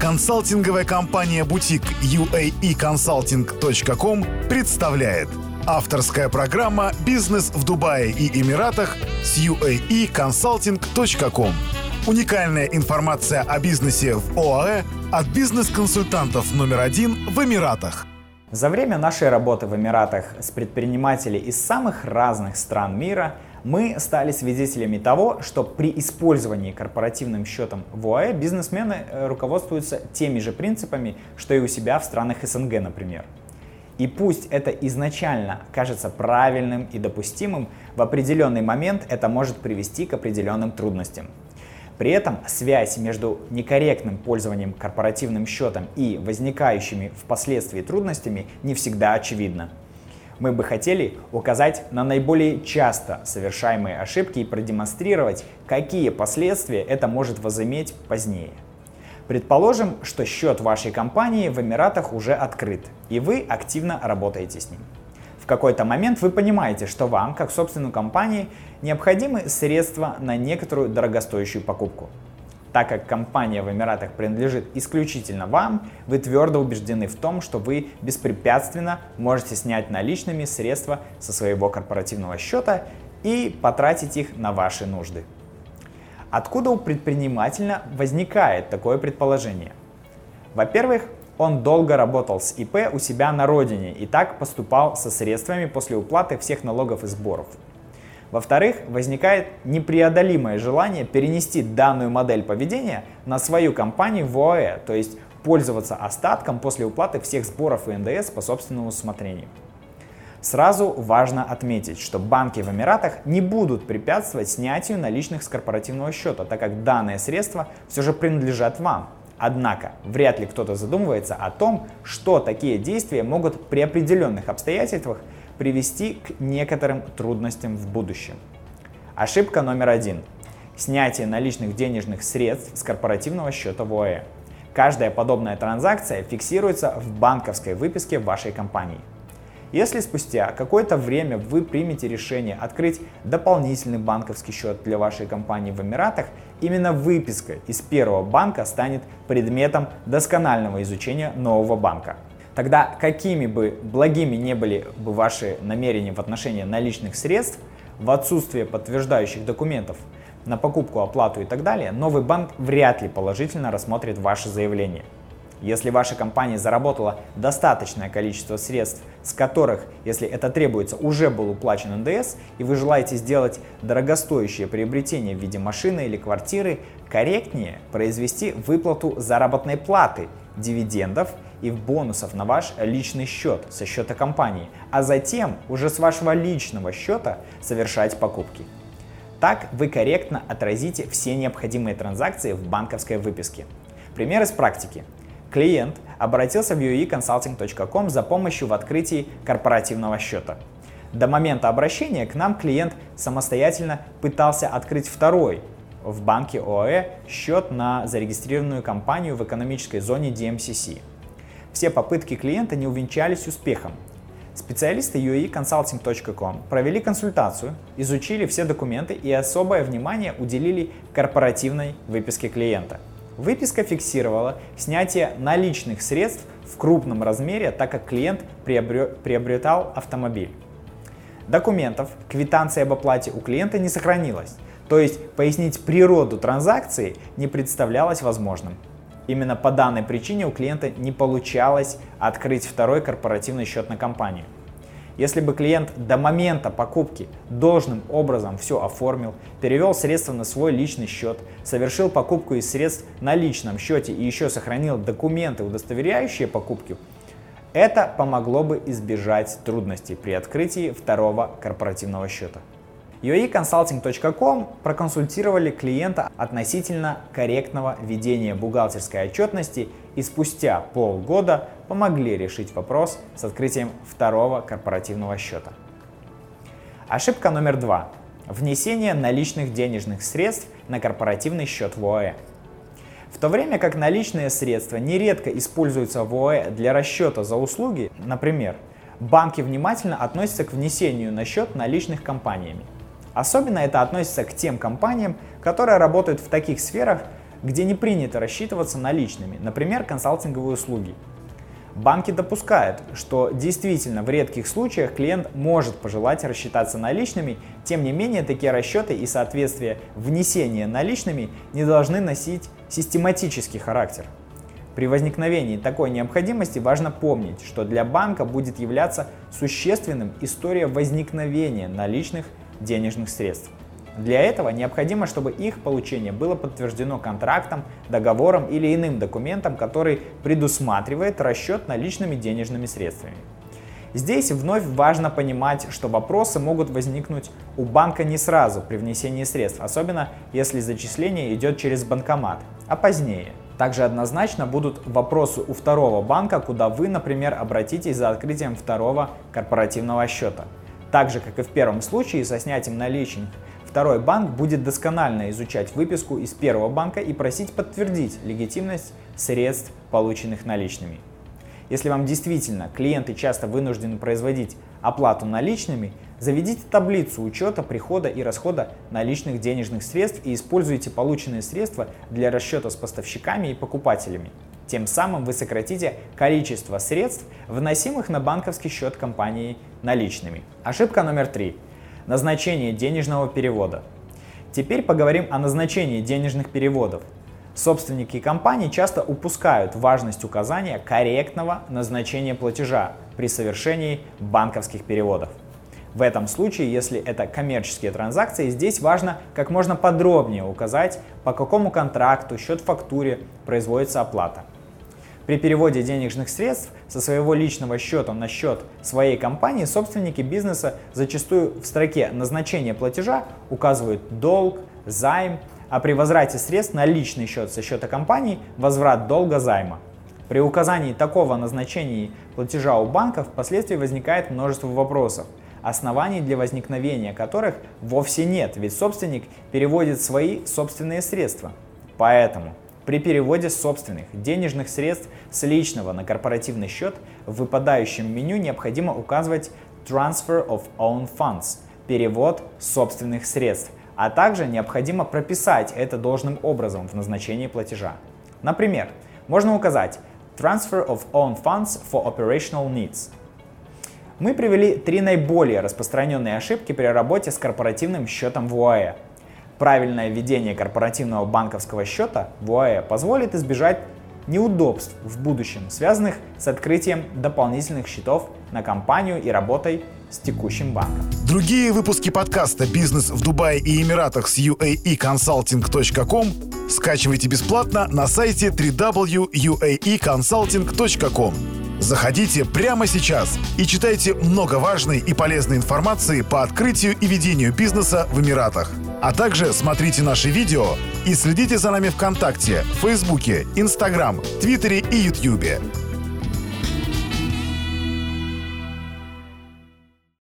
Консалтинговая компания «Бутик» uaeconsulting.com представляет Авторская программа «Бизнес в Дубае и Эмиратах» с uaeconsulting.com Уникальная информация о бизнесе в ОАЭ от бизнес-консультантов номер один в Эмиратах. За время нашей работы в Эмиратах с предпринимателями из самых разных стран мира мы стали свидетелями того, что при использовании корпоративным счетом в ОАЭ бизнесмены э, руководствуются теми же принципами, что и у себя в странах СНГ, например. И пусть это изначально кажется правильным и допустимым, в определенный момент это может привести к определенным трудностям. При этом связь между некорректным пользованием корпоративным счетом и возникающими впоследствии трудностями не всегда очевидна. Мы бы хотели указать на наиболее часто совершаемые ошибки и продемонстрировать, какие последствия это может возыметь позднее. Предположим, что счет вашей компании в Эмиратах уже открыт, и вы активно работаете с ним какой-то момент вы понимаете, что вам, как собственной компании, необходимы средства на некоторую дорогостоящую покупку. Так как компания в Эмиратах принадлежит исключительно вам, вы твердо убеждены в том, что вы беспрепятственно можете снять наличными средства со своего корпоративного счета и потратить их на ваши нужды. Откуда у предпринимателя возникает такое предположение? Во-первых, он долго работал с ИП у себя на родине и так поступал со средствами после уплаты всех налогов и сборов. Во-вторых, возникает непреодолимое желание перенести данную модель поведения на свою компанию в ОАЭ, то есть пользоваться остатком после уплаты всех сборов и НДС по собственному усмотрению. Сразу важно отметить, что банки в Эмиратах не будут препятствовать снятию наличных с корпоративного счета, так как данные средства все же принадлежат вам, Однако, вряд ли кто-то задумывается о том, что такие действия могут при определенных обстоятельствах привести к некоторым трудностям в будущем. Ошибка номер один. Снятие наличных денежных средств с корпоративного счета в ОЭ. Каждая подобная транзакция фиксируется в банковской выписке вашей компании. Если спустя какое-то время вы примете решение открыть дополнительный банковский счет для вашей компании в Эмиратах, именно выписка из первого банка станет предметом досконального изучения нового банка. Тогда какими бы благими не были бы ваши намерения в отношении наличных средств, в отсутствие подтверждающих документов на покупку, оплату и так далее, новый банк вряд ли положительно рассмотрит ваше заявление – если ваша компания заработала достаточное количество средств, с которых, если это требуется, уже был уплачен НДС, и вы желаете сделать дорогостоящее приобретение в виде машины или квартиры, корректнее произвести выплату заработной платы, дивидендов и бонусов на ваш личный счет со счета компании, а затем уже с вашего личного счета совершать покупки. Так вы корректно отразите все необходимые транзакции в банковской выписке. Пример из практики. Клиент обратился в ueconsulting.com за помощью в открытии корпоративного счета. До момента обращения к нам клиент самостоятельно пытался открыть второй в банке ОАЭ счет на зарегистрированную компанию в экономической зоне DMCC. Все попытки клиента не увенчались успехом. Специалисты ueconsulting.com провели консультацию, изучили все документы и особое внимание уделили корпоративной выписке клиента – Выписка фиксировала снятие наличных средств в крупном размере, так как клиент приобретал автомобиль. Документов, квитанции об оплате у клиента не сохранилось, то есть пояснить природу транзакции не представлялось возможным. Именно по данной причине у клиента не получалось открыть второй корпоративный счет на компанию. Если бы клиент до момента покупки должным образом все оформил, перевел средства на свой личный счет, совершил покупку из средств на личном счете и еще сохранил документы, удостоверяющие покупки, это помогло бы избежать трудностей при открытии второго корпоративного счета. UAEconsulting.com проконсультировали клиента относительно корректного ведения бухгалтерской отчетности и спустя полгода помогли решить вопрос с открытием второго корпоративного счета. Ошибка номер два. Внесение наличных денежных средств на корпоративный счет в ОАЭ. В то время как наличные средства нередко используются в ОАЭ для расчета за услуги, например, банки внимательно относятся к внесению на счет наличных компаниями – Особенно это относится к тем компаниям, которые работают в таких сферах, где не принято рассчитываться наличными, например, консалтинговые услуги. Банки допускают, что действительно в редких случаях клиент может пожелать рассчитаться наличными, тем не менее такие расчеты и соответствие внесения наличными не должны носить систематический характер. При возникновении такой необходимости важно помнить, что для банка будет являться существенным история возникновения наличных денежных средств. Для этого необходимо, чтобы их получение было подтверждено контрактом, договором или иным документом, который предусматривает расчет наличными денежными средствами. Здесь вновь важно понимать, что вопросы могут возникнуть у банка не сразу при внесении средств, особенно если зачисление идет через банкомат, а позднее. Также однозначно будут вопросы у второго банка, куда вы, например, обратитесь за открытием второго корпоративного счета. Так же, как и в первом случае со снятием наличных Второй банк будет досконально изучать выписку из первого банка и просить подтвердить легитимность средств, полученных наличными. Если вам действительно клиенты часто вынуждены производить оплату наличными, заведите таблицу учета прихода и расхода наличных денежных средств и используйте полученные средства для расчета с поставщиками и покупателями. Тем самым вы сократите количество средств, вносимых на банковский счет компании наличными. Ошибка номер три Назначение денежного перевода. Теперь поговорим о назначении денежных переводов. Собственники компаний часто упускают важность указания корректного назначения платежа при совершении банковских переводов. В этом случае, если это коммерческие транзакции, здесь важно как можно подробнее указать, по какому контракту, счет фактуре производится оплата. При переводе денежных средств со своего личного счета на счет своей компании собственники бизнеса зачастую в строке назначения платежа указывают долг, займ, а при возврате средств на личный счет со счета компании возврат долга займа. При указании такого назначения платежа у банков впоследствии возникает множество вопросов, оснований для возникновения которых вовсе нет, ведь собственник переводит свои собственные средства. Поэтому при переводе собственных денежных средств с личного на корпоративный счет в выпадающем меню необходимо указывать Transfer of Own Funds – перевод собственных средств, а также необходимо прописать это должным образом в назначении платежа. Например, можно указать Transfer of Own Funds for Operational Needs. Мы привели три наиболее распространенные ошибки при работе с корпоративным счетом в ОАЭ – Правильное введение корпоративного банковского счета в ОАЭ позволит избежать неудобств в будущем, связанных с открытием дополнительных счетов на компанию и работой с текущим банком. Другие выпуски подкаста «Бизнес в Дубае и Эмиратах» с uaeconsulting.com скачивайте бесплатно на сайте www.uaeconsulting.com. Заходите прямо сейчас и читайте много важной и полезной информации по открытию и ведению бизнеса в Эмиратах. А также смотрите наши видео и следите за нами ВКонтакте, Фейсбуке, Инстаграм, Твиттере и Ютьюбе.